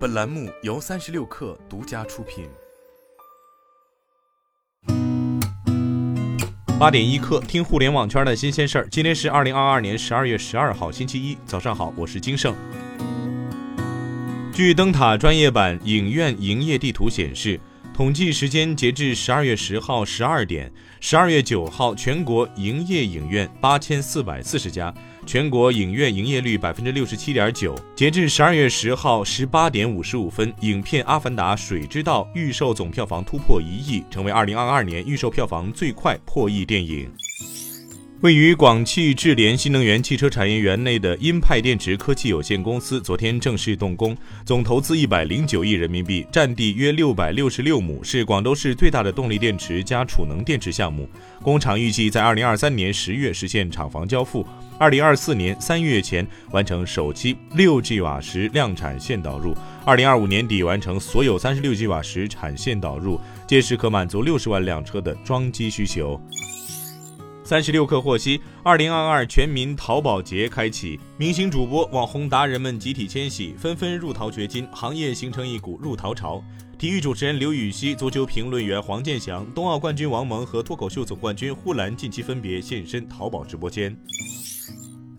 本栏目由三十六氪独家出品。八点一刻，听互联网圈的新鲜事儿。今天是二零二二年十二月十二号，星期一，早上好，我是金盛。据灯塔专业版影院营业地图显示。统计时间截至十二月十号十二点，十二月九号全国营业影院八千四百四十家，全国影院营业率百分之六十七点九。截至十二月十号十八点五十五分，影片《阿凡达：水之道》预售总票房突破一亿，成为二零二二年预售票房最快破亿电影。位于广汽智联新能源汽车产业园内的英派电池科技有限公司昨天正式动工，总投资一百零九亿人民币，占地约六百六十六亩，是广州市最大的动力电池加储能电池项目。工厂预计在二零二三年十月实现厂房交付，二零二四年三月前完成首期六 G 瓦时量产线导入，二零二五年底完成所有三十六 G 瓦时产线导入，届时可满足六十万辆车的装机需求。三十六氪获悉，二零二二全民淘宝节开启，明星主播、网红达人们集体迁徙，纷纷入淘掘金，行业形成一股入淘潮。体育主持人刘禹锡、足球评论员黄健翔、冬奥冠军王蒙和脱口秀总冠军呼兰近期分别现身淘宝直播间。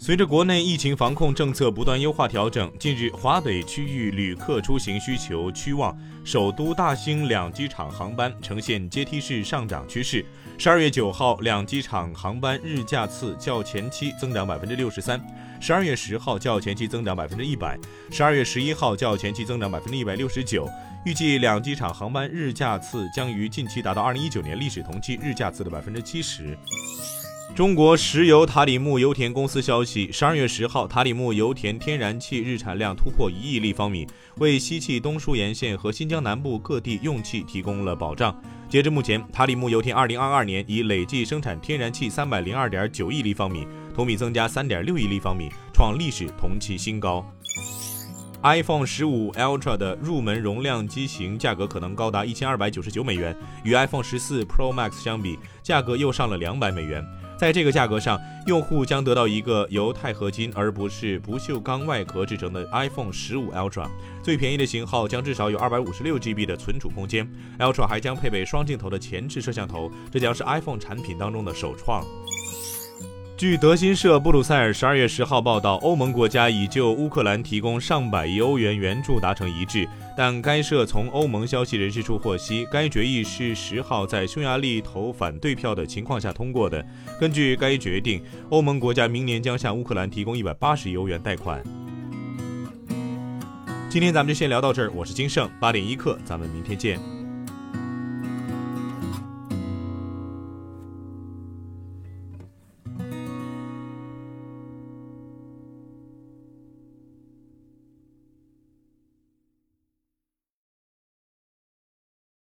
随着国内疫情防控政策不断优化调整，近日华北区域旅客出行需求趋旺，首都大兴两机场航班呈现阶梯式上涨趋势。十二月九号，两机场航班日架次较前期增长百分之六十三；十二月十号较前期增长百分之一百；十二月十一号较前期增长百分之一百六十九。预计两机场航班日架次将于近期达到二零一九年历史同期日架次的百分之七十。中国石油塔里木油田公司消息，十二月十号，塔里木油田天然气日产量突破一亿立方米，为西气东输沿线和新疆南部各地用气提供了保障。截至目前，塔里木油田二零二二年已累计生产天然气三百零二点九亿立方米，同比增加三点六亿立方米，创历史同期新高。iPhone 十五 Ultra 的入门容量机型价格可能高达一千二百九十九美元，与 iPhone 十四 Pro Max 相比，价格又上了两百美元。在这个价格上，用户将得到一个由钛合金而不是不锈钢外壳制成的 iPhone 十五 Ultra。最便宜的型号将至少有二百五十六 GB 的存储空间。Ultra 还将配备双镜头的前置摄像头，这将是 iPhone 产品当中的首创。据德新社布鲁塞尔十二月十号报道，欧盟国家已就乌克兰提供上百亿欧元援助达成一致，但该社从欧盟消息人士处获悉，该决议是十号在匈牙利投反对票的情况下通过的。根据该决定，欧盟国家明年将向乌克兰提供一百八十亿欧元贷款。今天咱们就先聊到这儿，我是金盛八点一刻，咱们明天见。